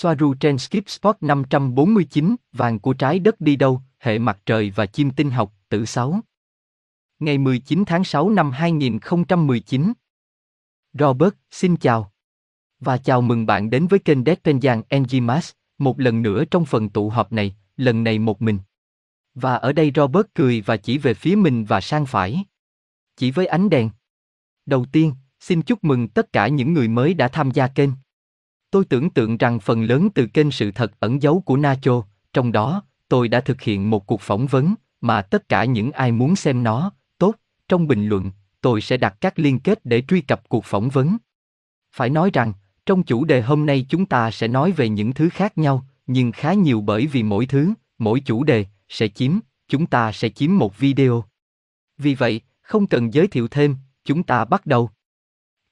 Soaru trên Skip Spot 549, vàng của trái đất đi đâu, hệ mặt trời và chim tinh học, tử 6. Ngày 19 tháng 6 năm 2019. Robert, xin chào. Và chào mừng bạn đến với kênh Deadpenjan Enzymas, một lần nữa trong phần tụ họp này, lần này một mình. Và ở đây Robert cười và chỉ về phía mình và sang phải. Chỉ với ánh đèn. Đầu tiên, xin chúc mừng tất cả những người mới đã tham gia kênh. Tôi tưởng tượng rằng phần lớn từ kênh sự thật ẩn giấu của Nacho, trong đó, tôi đã thực hiện một cuộc phỏng vấn, mà tất cả những ai muốn xem nó, tốt, trong bình luận, tôi sẽ đặt các liên kết để truy cập cuộc phỏng vấn. Phải nói rằng, trong chủ đề hôm nay chúng ta sẽ nói về những thứ khác nhau, nhưng khá nhiều bởi vì mỗi thứ, mỗi chủ đề, sẽ chiếm, chúng ta sẽ chiếm một video. Vì vậy, không cần giới thiệu thêm, chúng ta bắt đầu.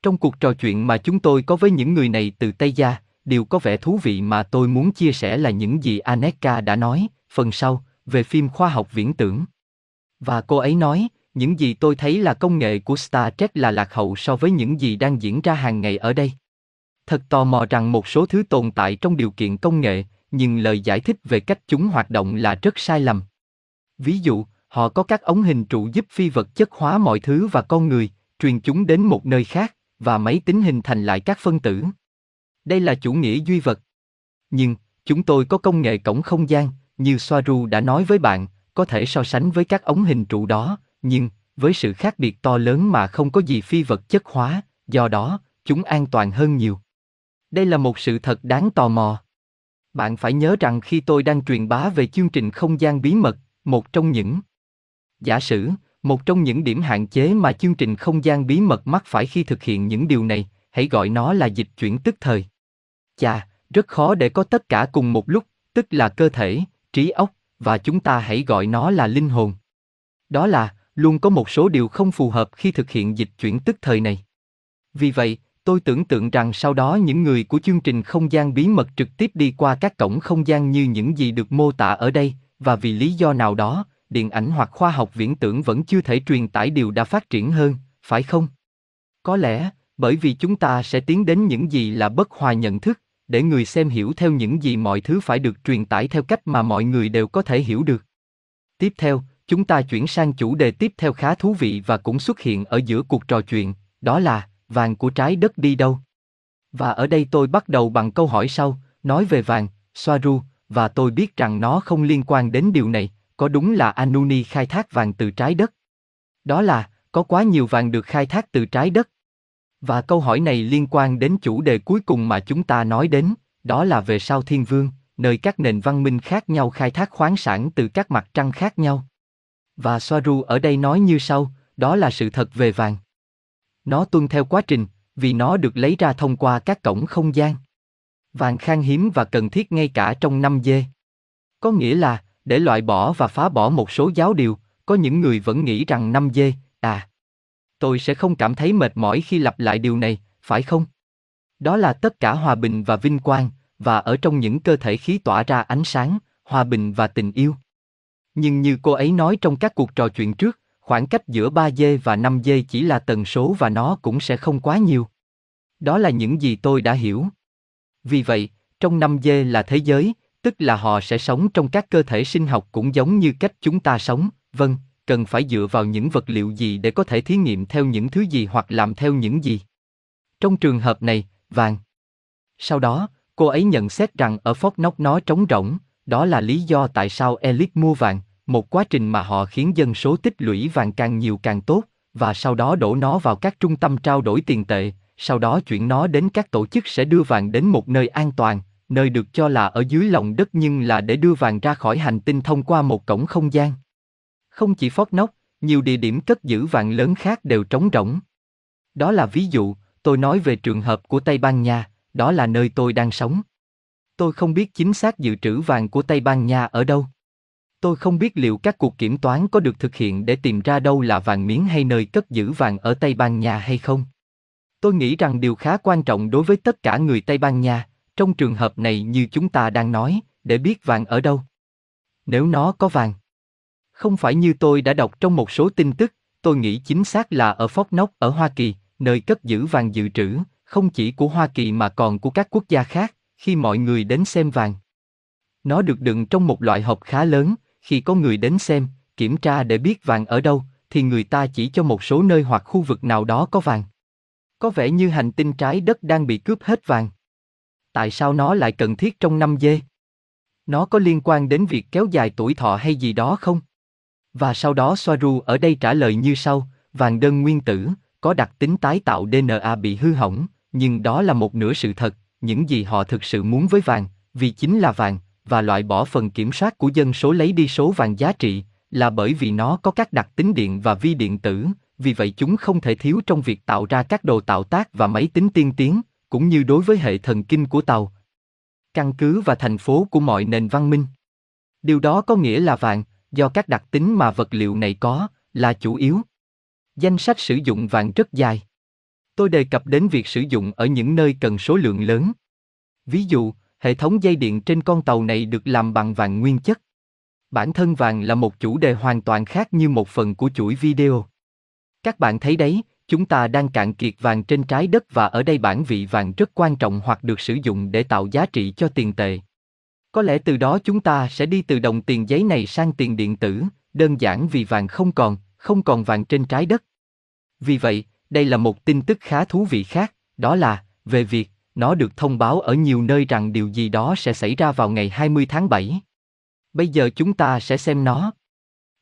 Trong cuộc trò chuyện mà chúng tôi có với những người này từ Tây Gia, điều có vẻ thú vị mà tôi muốn chia sẻ là những gì Aneka đã nói, phần sau, về phim khoa học viễn tưởng. Và cô ấy nói, những gì tôi thấy là công nghệ của Star Trek là lạc hậu so với những gì đang diễn ra hàng ngày ở đây. Thật tò mò rằng một số thứ tồn tại trong điều kiện công nghệ, nhưng lời giải thích về cách chúng hoạt động là rất sai lầm. Ví dụ, họ có các ống hình trụ giúp phi vật chất hóa mọi thứ và con người, truyền chúng đến một nơi khác, và máy tính hình thành lại các phân tử. Đây là chủ nghĩa duy vật. Nhưng, chúng tôi có công nghệ cổng không gian, như Soaru đã nói với bạn, có thể so sánh với các ống hình trụ đó, nhưng, với sự khác biệt to lớn mà không có gì phi vật chất hóa, do đó, chúng an toàn hơn nhiều. Đây là một sự thật đáng tò mò. Bạn phải nhớ rằng khi tôi đang truyền bá về chương trình không gian bí mật, một trong những giả sử, một trong những điểm hạn chế mà chương trình không gian bí mật mắc phải khi thực hiện những điều này, hãy gọi nó là dịch chuyển tức thời. Chà, rất khó để có tất cả cùng một lúc, tức là cơ thể, trí óc, và chúng ta hãy gọi nó là linh hồn. Đó là, luôn có một số điều không phù hợp khi thực hiện dịch chuyển tức thời này. Vì vậy, tôi tưởng tượng rằng sau đó những người của chương trình không gian bí mật trực tiếp đi qua các cổng không gian như những gì được mô tả ở đây, và vì lý do nào đó, điện ảnh hoặc khoa học viễn tưởng vẫn chưa thể truyền tải điều đã phát triển hơn, phải không? Có lẽ, bởi vì chúng ta sẽ tiến đến những gì là bất hòa nhận thức, để người xem hiểu theo những gì mọi thứ phải được truyền tải theo cách mà mọi người đều có thể hiểu được. Tiếp theo, chúng ta chuyển sang chủ đề tiếp theo khá thú vị và cũng xuất hiện ở giữa cuộc trò chuyện, đó là vàng của trái đất đi đâu? Và ở đây tôi bắt đầu bằng câu hỏi sau, nói về vàng, Soaru, và tôi biết rằng nó không liên quan đến điều này, có đúng là Anuni khai thác vàng từ trái đất? Đó là, có quá nhiều vàng được khai thác từ trái đất. Và câu hỏi này liên quan đến chủ đề cuối cùng mà chúng ta nói đến, đó là về sao thiên vương, nơi các nền văn minh khác nhau khai thác khoáng sản từ các mặt trăng khác nhau. Và Soaru ở đây nói như sau, đó là sự thật về vàng. Nó tuân theo quá trình, vì nó được lấy ra thông qua các cổng không gian. Vàng khan hiếm và cần thiết ngay cả trong năm dê. Có nghĩa là, để loại bỏ và phá bỏ một số giáo điều, có những người vẫn nghĩ rằng năm dê, à. Tôi sẽ không cảm thấy mệt mỏi khi lặp lại điều này, phải không? Đó là tất cả hòa bình và vinh quang, và ở trong những cơ thể khí tỏa ra ánh sáng, hòa bình và tình yêu. Nhưng như cô ấy nói trong các cuộc trò chuyện trước, khoảng cách giữa 3 dê và 5 dê chỉ là tần số và nó cũng sẽ không quá nhiều. Đó là những gì tôi đã hiểu. Vì vậy, trong 5 dê là thế giới, tức là họ sẽ sống trong các cơ thể sinh học cũng giống như cách chúng ta sống, vâng, cần phải dựa vào những vật liệu gì để có thể thí nghiệm theo những thứ gì hoặc làm theo những gì. Trong trường hợp này, vàng. Sau đó, cô ấy nhận xét rằng ở Fort Knox nó trống rỗng, đó là lý do tại sao Elite mua vàng, một quá trình mà họ khiến dân số tích lũy vàng càng nhiều càng tốt, và sau đó đổ nó vào các trung tâm trao đổi tiền tệ, sau đó chuyển nó đến các tổ chức sẽ đưa vàng đến một nơi an toàn, nơi được cho là ở dưới lòng đất nhưng là để đưa vàng ra khỏi hành tinh thông qua một cổng không gian. Không chỉ Fort Knox, nhiều địa điểm cất giữ vàng lớn khác đều trống rỗng. Đó là ví dụ, tôi nói về trường hợp của Tây Ban Nha, đó là nơi tôi đang sống. Tôi không biết chính xác dự trữ vàng của Tây Ban Nha ở đâu. Tôi không biết liệu các cuộc kiểm toán có được thực hiện để tìm ra đâu là vàng miếng hay nơi cất giữ vàng ở Tây Ban Nha hay không. Tôi nghĩ rằng điều khá quan trọng đối với tất cả người Tây Ban Nha, trong trường hợp này như chúng ta đang nói, để biết vàng ở đâu. Nếu nó có vàng. Không phải như tôi đã đọc trong một số tin tức, tôi nghĩ chính xác là ở Fort Knox ở Hoa Kỳ, nơi cất giữ vàng dự trữ, không chỉ của Hoa Kỳ mà còn của các quốc gia khác, khi mọi người đến xem vàng. Nó được đựng trong một loại hộp khá lớn, khi có người đến xem, kiểm tra để biết vàng ở đâu, thì người ta chỉ cho một số nơi hoặc khu vực nào đó có vàng. Có vẻ như hành tinh trái đất đang bị cướp hết vàng. Tại sao nó lại cần thiết trong năm dê? Nó có liên quan đến việc kéo dài tuổi thọ hay gì đó không? Và sau đó Soaru ở đây trả lời như sau, vàng đơn nguyên tử, có đặc tính tái tạo DNA bị hư hỏng, nhưng đó là một nửa sự thật, những gì họ thực sự muốn với vàng, vì chính là vàng, và loại bỏ phần kiểm soát của dân số lấy đi số vàng giá trị, là bởi vì nó có các đặc tính điện và vi điện tử, vì vậy chúng không thể thiếu trong việc tạo ra các đồ tạo tác và máy tính tiên tiến, cũng như đối với hệ thần kinh của tàu, căn cứ và thành phố của mọi nền văn minh. Điều đó có nghĩa là vàng, do các đặc tính mà vật liệu này có, là chủ yếu. Danh sách sử dụng vàng rất dài. Tôi đề cập đến việc sử dụng ở những nơi cần số lượng lớn. Ví dụ, hệ thống dây điện trên con tàu này được làm bằng vàng nguyên chất. Bản thân vàng là một chủ đề hoàn toàn khác như một phần của chuỗi video. Các bạn thấy đấy, chúng ta đang cạn kiệt vàng trên trái đất và ở đây bản vị vàng rất quan trọng hoặc được sử dụng để tạo giá trị cho tiền tệ. Có lẽ từ đó chúng ta sẽ đi từ đồng tiền giấy này sang tiền điện tử, đơn giản vì vàng không còn, không còn vàng trên trái đất. Vì vậy, đây là một tin tức khá thú vị khác, đó là, về việc, nó được thông báo ở nhiều nơi rằng điều gì đó sẽ xảy ra vào ngày 20 tháng 7. Bây giờ chúng ta sẽ xem nó.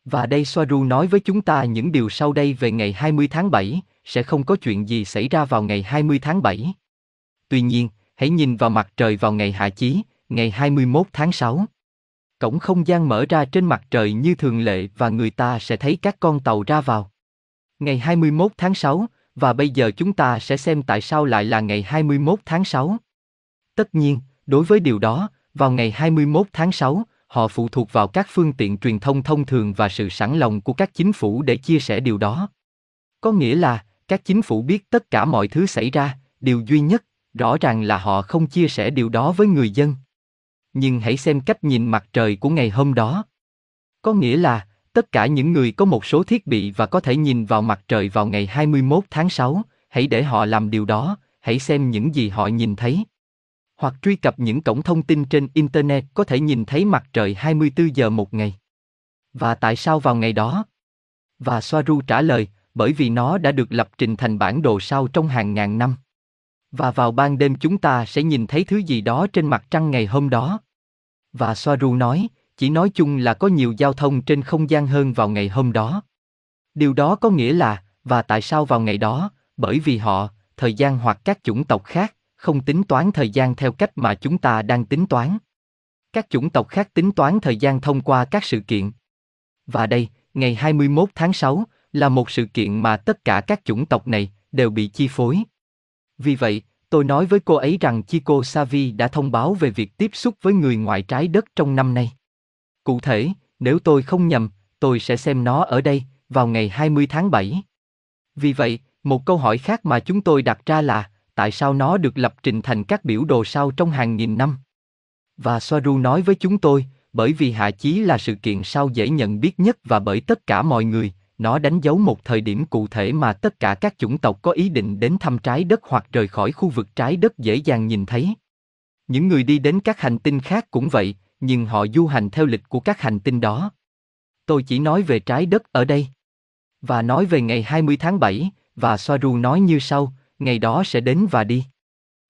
Và đây Soaru nói với chúng ta những điều sau đây về ngày 20 tháng 7, sẽ không có chuyện gì xảy ra vào ngày 20 tháng 7. Tuy nhiên, hãy nhìn vào mặt trời vào ngày hạ chí, ngày 21 tháng 6. Cổng không gian mở ra trên mặt trời như thường lệ và người ta sẽ thấy các con tàu ra vào. Ngày 21 tháng 6, và bây giờ chúng ta sẽ xem tại sao lại là ngày 21 tháng 6. Tất nhiên, đối với điều đó, vào ngày 21 tháng 6, họ phụ thuộc vào các phương tiện truyền thông thông thường và sự sẵn lòng của các chính phủ để chia sẻ điều đó. Có nghĩa là, các chính phủ biết tất cả mọi thứ xảy ra, điều duy nhất, rõ ràng là họ không chia sẻ điều đó với người dân. Nhưng hãy xem cách nhìn mặt trời của ngày hôm đó. Có nghĩa là, tất cả những người có một số thiết bị và có thể nhìn vào mặt trời vào ngày 21 tháng 6, hãy để họ làm điều đó, hãy xem những gì họ nhìn thấy. Hoặc truy cập những cổng thông tin trên Internet có thể nhìn thấy mặt trời 24 giờ một ngày. Và tại sao vào ngày đó? Và Soaru trả lời, bởi vì nó đã được lập trình thành bản đồ sao trong hàng ngàn năm. Và vào ban đêm chúng ta sẽ nhìn thấy thứ gì đó trên mặt trăng ngày hôm đó. Và Soaru nói, chỉ nói chung là có nhiều giao thông trên không gian hơn vào ngày hôm đó. Điều đó có nghĩa là, và tại sao vào ngày đó, bởi vì họ, thời gian hoặc các chủng tộc khác, không tính toán thời gian theo cách mà chúng ta đang tính toán. Các chủng tộc khác tính toán thời gian thông qua các sự kiện. Và đây, ngày 21 tháng 6, là một sự kiện mà tất cả các chủng tộc này đều bị chi phối. Vì vậy, tôi nói với cô ấy rằng Chico Savi đã thông báo về việc tiếp xúc với người ngoài trái đất trong năm nay. Cụ thể, nếu tôi không nhầm, tôi sẽ xem nó ở đây, vào ngày 20 tháng 7. Vì vậy, một câu hỏi khác mà chúng tôi đặt ra là, tại sao nó được lập trình thành các biểu đồ sao trong hàng nghìn năm? Và Soaru nói với chúng tôi, bởi vì hạ chí là sự kiện sao dễ nhận biết nhất và bởi tất cả mọi người, nó đánh dấu một thời điểm cụ thể mà tất cả các chủng tộc có ý định đến thăm trái đất hoặc rời khỏi khu vực trái đất dễ dàng nhìn thấy. Những người đi đến các hành tinh khác cũng vậy, nhưng họ du hành theo lịch của các hành tinh đó. Tôi chỉ nói về trái đất ở đây. Và nói về ngày 20 tháng 7, và Soaru nói như sau, ngày đó sẽ đến và đi.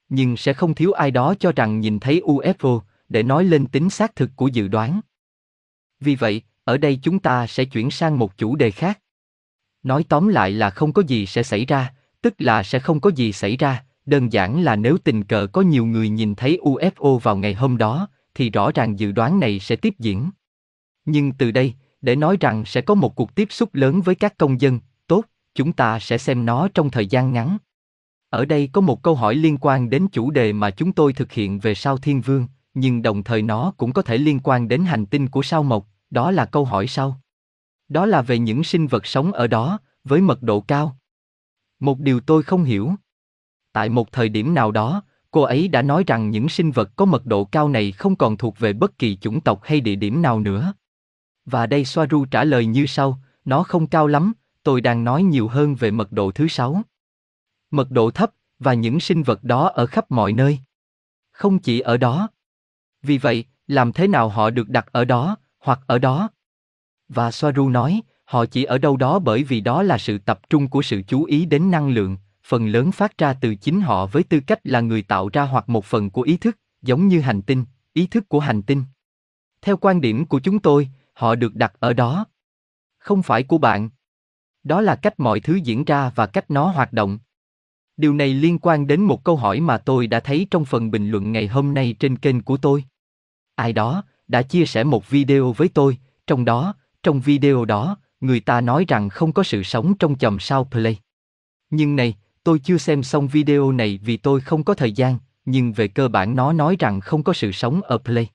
Nhưng sẽ không thiếu ai đó cho rằng nhìn thấy UFO, để nói lên tính xác thực của dự đoán. Vì vậy, ở đây chúng ta sẽ chuyển sang một chủ đề khác. Nói tóm lại là không có gì sẽ xảy ra, tức là sẽ không có gì xảy ra, đơn giản là nếu tình cờ có nhiều người nhìn thấy UFO vào ngày hôm đó, thì rõ ràng dự đoán này sẽ tiếp diễn. Nhưng từ đây, để nói rằng sẽ có một cuộc tiếp xúc lớn với các công dân, tốt, chúng ta sẽ xem nó trong thời gian ngắn. Ở đây có một câu hỏi liên quan đến chủ đề mà chúng tôi thực hiện về sao thiên vương, nhưng đồng thời nó cũng có thể liên quan đến hành tinh của sao mộc, đó là câu hỏi sau. Đó là về những sinh vật sống ở đó, với mật độ cao. Một điều tôi không hiểu. Tại một thời điểm nào đó, cô ấy đã nói rằng những sinh vật có mật độ cao này không còn thuộc về bất kỳ chủng tộc hay địa điểm nào nữa. Và đây Soaru trả lời như sau, nó không cao lắm, tôi đang nói nhiều hơn về mật độ thứ sáu. Mật độ thấp, và những sinh vật đó ở khắp mọi nơi. Không chỉ ở đó. Vì vậy, làm thế nào họ được đặt ở đó, hoặc ở đó? Và Soaru nói, họ chỉ ở đâu đó bởi vì đó là sự tập trung của sự chú ý đến năng lượng, phần lớn phát ra từ chính họ với tư cách là người tạo ra hoặc một phần của ý thức, giống như hành tinh, ý thức của hành tinh. Theo quan điểm của chúng tôi, họ được đặt ở đó. Không phải của bạn. Đó là cách mọi thứ diễn ra và cách nó hoạt động. Điều này liên quan đến một câu hỏi mà tôi đã thấy trong phần bình luận ngày hôm nay trên kênh của tôi. Ai đó đã chia sẻ một video với tôi, trong đó, trong video đó, người ta nói rằng không có sự sống trong chòm sao Play. Nhưng này, tôi chưa xem xong video này vì tôi không có thời gian, nhưng về cơ bản nó nói rằng không có sự sống ở Play.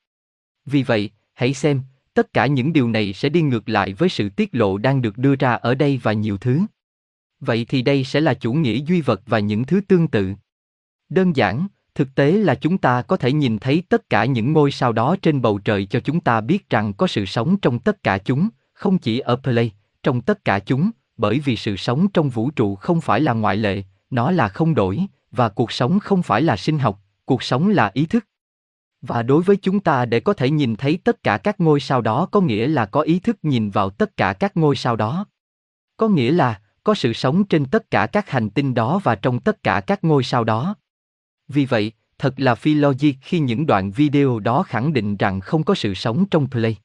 Vì vậy, hãy xem, tất cả những điều này sẽ đi ngược lại với sự tiết lộ đang được đưa ra ở đây và nhiều thứ. Vậy thì đây sẽ là chủ nghĩa duy vật và những thứ tương tự. Đơn giản, thực tế là chúng ta có thể nhìn thấy tất cả những ngôi sao đó trên bầu trời cho chúng ta biết rằng có sự sống trong tất cả chúng, không chỉ ở Play, trong tất cả chúng, bởi vì sự sống trong vũ trụ không phải là ngoại lệ, nó là không đổi, và cuộc sống không phải là sinh học, cuộc sống là ý thức. Và đối với chúng ta để có thể nhìn thấy tất cả các ngôi sao đó có nghĩa là có ý thức nhìn vào tất cả các ngôi sao đó. Có nghĩa là có sự sống trên tất cả các hành tinh đó và trong tất cả các ngôi sao đó. Vì vậy, thật là phi logic khi những đoạn video đó khẳng định rằng không có sự sống trong Play.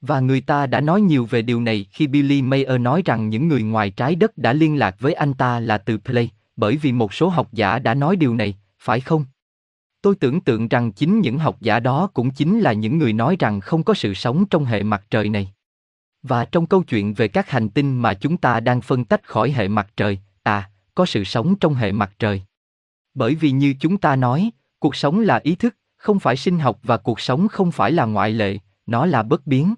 Và người ta đã nói nhiều về điều này khi Billy Mayer nói rằng những người ngoài trái đất đã liên lạc với anh ta là từ Play, bởi vì một số học giả đã nói điều này, phải không? Tôi tưởng tượng rằng chính những học giả đó cũng chính là những người nói rằng không có sự sống trong hệ mặt trời này. Và trong câu chuyện về các hành tinh mà chúng ta đang phân tách khỏi hệ mặt trời, à, có sự sống trong hệ mặt trời. Bởi vì như chúng ta nói, cuộc sống là ý thức, không phải sinh học và cuộc sống không phải là ngoại lệ, nó là bất biến.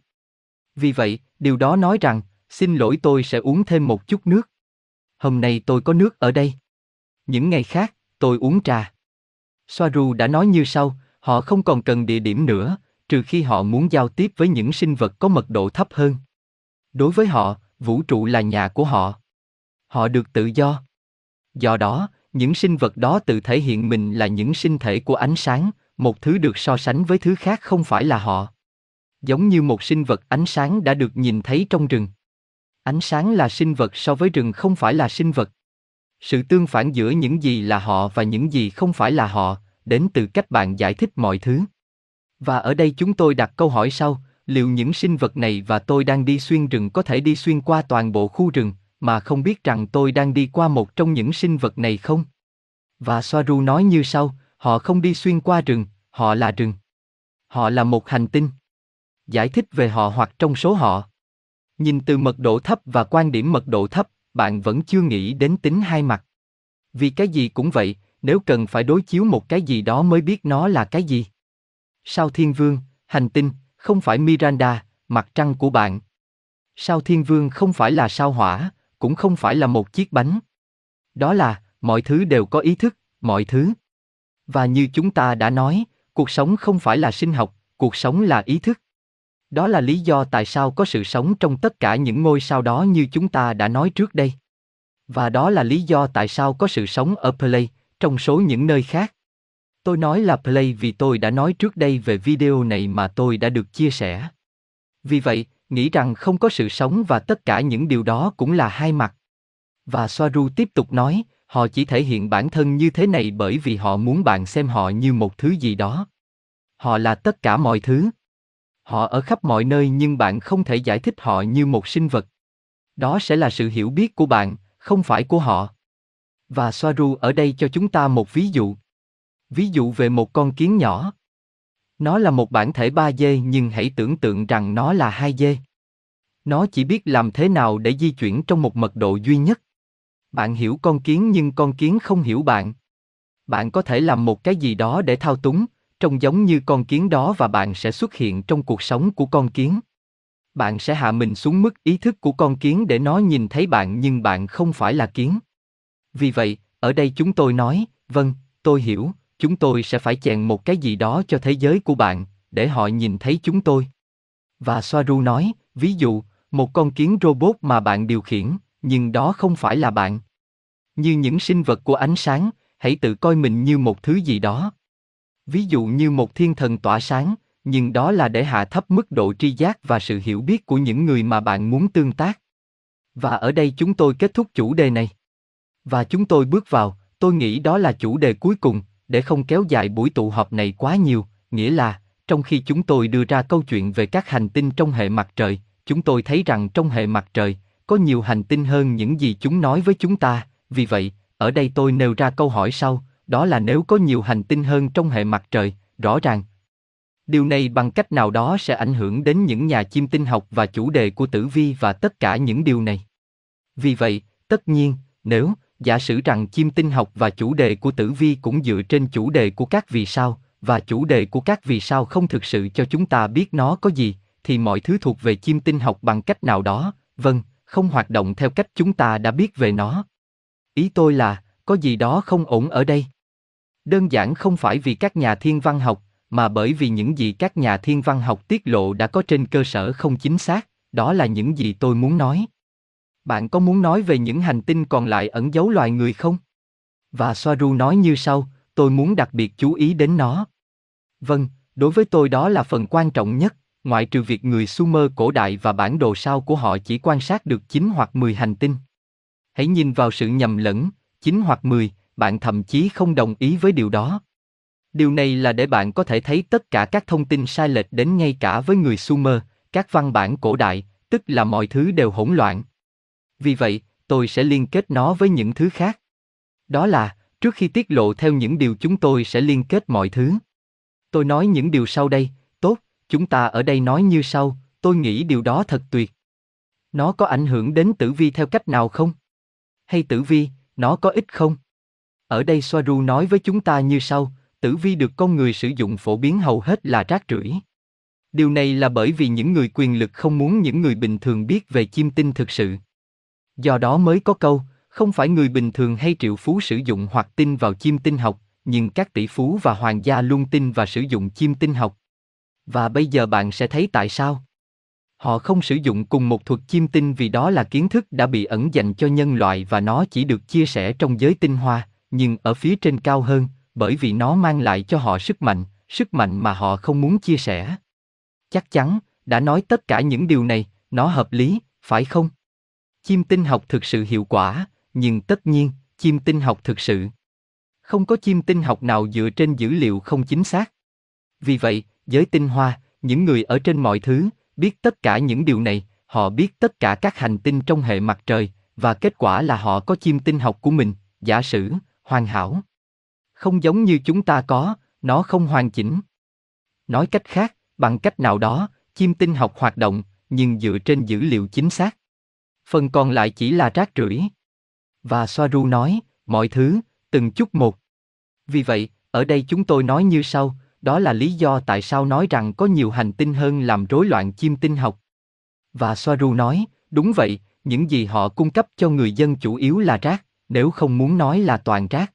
Vì vậy, điều đó nói rằng, xin lỗi tôi sẽ uống thêm một chút nước. Hôm nay tôi có nước ở đây. Những ngày khác, tôi uống trà. Soaru đã nói như sau, họ không còn cần địa điểm nữa, trừ khi họ muốn giao tiếp với những sinh vật có mật độ thấp hơn. Đối với họ, vũ trụ là nhà của họ. Họ được tự do. Do đó, những sinh vật đó tự thể hiện mình là những sinh thể của ánh sáng, một thứ được so sánh với thứ khác không phải là họ. Giống như một sinh vật ánh sáng đã được nhìn thấy trong rừng. Ánh sáng là sinh vật so với rừng không phải là sinh vật. Sự tương phản giữa những gì là họ và những gì không phải là họ, đến từ cách bạn giải thích mọi thứ. Và ở đây chúng tôi đặt câu hỏi sau, liệu những sinh vật này và tôi đang đi xuyên rừng có thể đi xuyên qua toàn bộ khu rừng, mà không biết rằng tôi đang đi qua một trong những sinh vật này không? Và Soaru nói như sau, họ không đi xuyên qua rừng, họ là rừng. Họ là một hành tinh. Giải thích về họ hoặc trong số họ. Nhìn từ mật độ thấp và quan điểm mật độ thấp, bạn vẫn chưa nghĩ đến tính hai mặt. Vì cái gì cũng vậy, nếu cần phải đối chiếu một cái gì đó mới biết nó là cái gì. Sao Thiên Vương, hành tinh, không phải Miranda, mặt trăng của bạn. Sao Thiên Vương không phải là sao hỏa, cũng không phải là một chiếc bánh. Đó là, mọi thứ đều có ý thức, mọi thứ. Và như chúng ta đã nói, cuộc sống không phải là sinh học, cuộc sống là ý thức. Đó là lý do tại sao có sự sống trong tất cả những ngôi sao đó như chúng ta đã nói trước đây. Và đó là lý do tại sao có sự sống ở Play, trong số những nơi khác. Tôi nói là Play vì tôi đã nói trước đây về video này mà tôi đã được chia sẻ. Vì vậy, nghĩ rằng không có sự sống và tất cả những điều đó cũng là hai mặt. Và Soaru tiếp tục nói, họ chỉ thể hiện bản thân như thế này bởi vì họ muốn bạn xem họ như một thứ gì đó. Họ là tất cả mọi thứ. Họ ở khắp mọi nơi nhưng bạn không thể giải thích họ như một sinh vật. Đó sẽ là sự hiểu biết của bạn, không phải của họ. Và Soaru ở đây cho chúng ta một ví dụ. Ví dụ về một con kiến nhỏ. Nó là một bản thể 3D nhưng hãy tưởng tượng rằng nó là 2D. Nó chỉ biết làm thế nào để di chuyển trong một mật độ duy nhất. Bạn hiểu con kiến nhưng con kiến không hiểu bạn. Bạn có thể làm một cái gì đó để thao túng, trông giống như con kiến đó và bạn sẽ xuất hiện trong cuộc sống của con kiến. Bạn sẽ hạ mình xuống mức ý thức của con kiến để nó nhìn thấy bạn nhưng bạn không phải là kiến. Vì vậy, ở đây chúng tôi nói, vâng, tôi hiểu, chúng tôi sẽ phải chèn một cái gì đó cho thế giới của bạn, để họ nhìn thấy chúng tôi. Và Soaru nói, ví dụ, một con kiến robot mà bạn điều khiển, nhưng đó không phải là bạn. Như những sinh vật của ánh sáng, hãy tự coi mình như một thứ gì đó. Ví dụ như một thiên thần tỏa sáng, nhưng đó là để hạ thấp mức độ tri giác và sự hiểu biết của những người mà bạn muốn tương tác. Và ở đây chúng tôi kết thúc chủ đề này. Và chúng tôi bước vào, tôi nghĩ đó là chủ đề cuối cùng, để không kéo dài buổi tụ họp này quá nhiều, nghĩa là, trong khi chúng tôi đưa ra câu chuyện về các hành tinh trong hệ mặt trời, chúng tôi thấy rằng trong hệ mặt trời, có nhiều hành tinh hơn những gì chúng nói với chúng ta, vì vậy, ở đây tôi nêu ra câu hỏi sau, đó là nếu có nhiều hành tinh hơn trong hệ mặt trời, rõ ràng, điều này bằng cách nào đó sẽ ảnh hưởng đến những nhà chiêm tinh học và chủ đề của tử vi và tất cả những điều này. Vì vậy, tất nhiên, nếu giả sử rằng chiêm tinh học và chủ đề của tử vi cũng dựa trên chủ đề của các vì sao, và chủ đề của các vì sao không thực sự cho chúng ta biết nó có gì, thì mọi thứ thuộc về chiêm tinh học bằng cách nào đó vâng không hoạt động theo cách chúng ta đã biết về nó. Ý tôi là, có gì đó không ổn ở đây? Đơn giản không phải vì các nhà thiên văn học, mà bởi vì những gì các nhà thiên văn học tiết lộ đã có trên cơ sở không chính xác, đó là những gì tôi muốn nói bạn có muốn nói về những hành tinh còn lại ẩn giấu loài người không? Và Soaru nói như sau, tôi muốn đặc biệt chú ý đến nó. Vâng, đối với tôi đó là phần quan trọng nhất, ngoại trừ việc người Sumer cổ đại và bản đồ sao của họ chỉ quan sát được 9 hoặc 10 hành tinh. Hãy nhìn vào sự nhầm lẫn, 9 hoặc 10, bạn thậm chí không đồng ý với điều đó. Điều này là để bạn có thể thấy tất cả các thông tin sai lệch đến ngay cả với người Sumer, các văn bản cổ đại, tức là mọi thứ đều hỗn loạn, vì vậy, tôi sẽ liên kết nó với những thứ khác. Đó là, trước khi tiết lộ theo những điều chúng tôi sẽ liên kết mọi thứ. Tôi nói những điều sau đây, tốt, chúng ta ở đây nói như sau, tôi nghĩ điều đó thật tuyệt. Nó có ảnh hưởng đến tử vi theo cách nào không? Hay tử vi, nó có ích không? Ở đây Soaru nói với chúng ta như sau, tử vi được con người sử dụng phổ biến hầu hết là rác rưởi. Điều này là bởi vì những người quyền lực không muốn những người bình thường biết về chiêm tinh thực sự. Do đó mới có câu, không phải người bình thường hay triệu phú sử dụng hoặc tin vào chim tinh học, nhưng các tỷ phú và hoàng gia luôn tin và sử dụng chim tinh học. Và bây giờ bạn sẽ thấy tại sao. Họ không sử dụng cùng một thuật chim tinh vì đó là kiến thức đã bị ẩn dành cho nhân loại và nó chỉ được chia sẻ trong giới tinh hoa, nhưng ở phía trên cao hơn, bởi vì nó mang lại cho họ sức mạnh, sức mạnh mà họ không muốn chia sẻ. Chắc chắn, đã nói tất cả những điều này, nó hợp lý, phải không? Chim tinh học thực sự hiệu quả, nhưng tất nhiên, chim tinh học thực sự không có chim tinh học nào dựa trên dữ liệu không chính xác. Vì vậy, giới tinh hoa, những người ở trên mọi thứ, biết tất cả những điều này, họ biết tất cả các hành tinh trong hệ mặt trời, và kết quả là họ có chim tinh học của mình, giả sử, hoàn hảo. Không giống như chúng ta có, nó không hoàn chỉnh. Nói cách khác, bằng cách nào đó, chim tinh học hoạt động, nhưng dựa trên dữ liệu chính xác phần còn lại chỉ là rác rưởi. Và Soaru nói, mọi thứ, từng chút một. Vì vậy, ở đây chúng tôi nói như sau, đó là lý do tại sao nói rằng có nhiều hành tinh hơn làm rối loạn chim tinh học. Và Soaru nói, đúng vậy, những gì họ cung cấp cho người dân chủ yếu là rác, nếu không muốn nói là toàn rác.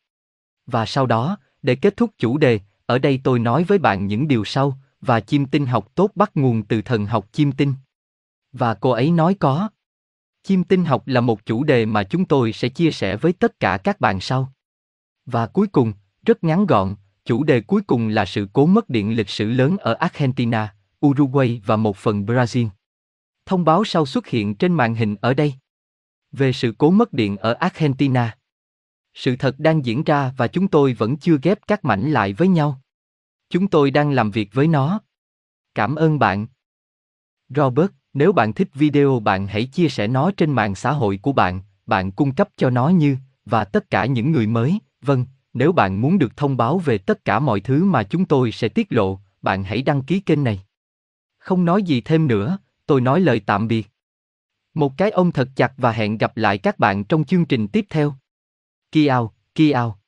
Và sau đó, để kết thúc chủ đề, ở đây tôi nói với bạn những điều sau, và chim tinh học tốt bắt nguồn từ thần học chim tinh. Và cô ấy nói có. Chim tinh học là một chủ đề mà chúng tôi sẽ chia sẻ với tất cả các bạn sau. Và cuối cùng, rất ngắn gọn, chủ đề cuối cùng là sự cố mất điện lịch sử lớn ở Argentina, Uruguay và một phần Brazil. Thông báo sau xuất hiện trên màn hình ở đây. Về sự cố mất điện ở Argentina. Sự thật đang diễn ra và chúng tôi vẫn chưa ghép các mảnh lại với nhau. Chúng tôi đang làm việc với nó. Cảm ơn bạn. Robert nếu bạn thích video bạn hãy chia sẻ nó trên mạng xã hội của bạn, bạn cung cấp cho nó như, và tất cả những người mới, vâng, nếu bạn muốn được thông báo về tất cả mọi thứ mà chúng tôi sẽ tiết lộ, bạn hãy đăng ký kênh này. Không nói gì thêm nữa, tôi nói lời tạm biệt. Một cái ôm thật chặt và hẹn gặp lại các bạn trong chương trình tiếp theo. Kiao, Kiao.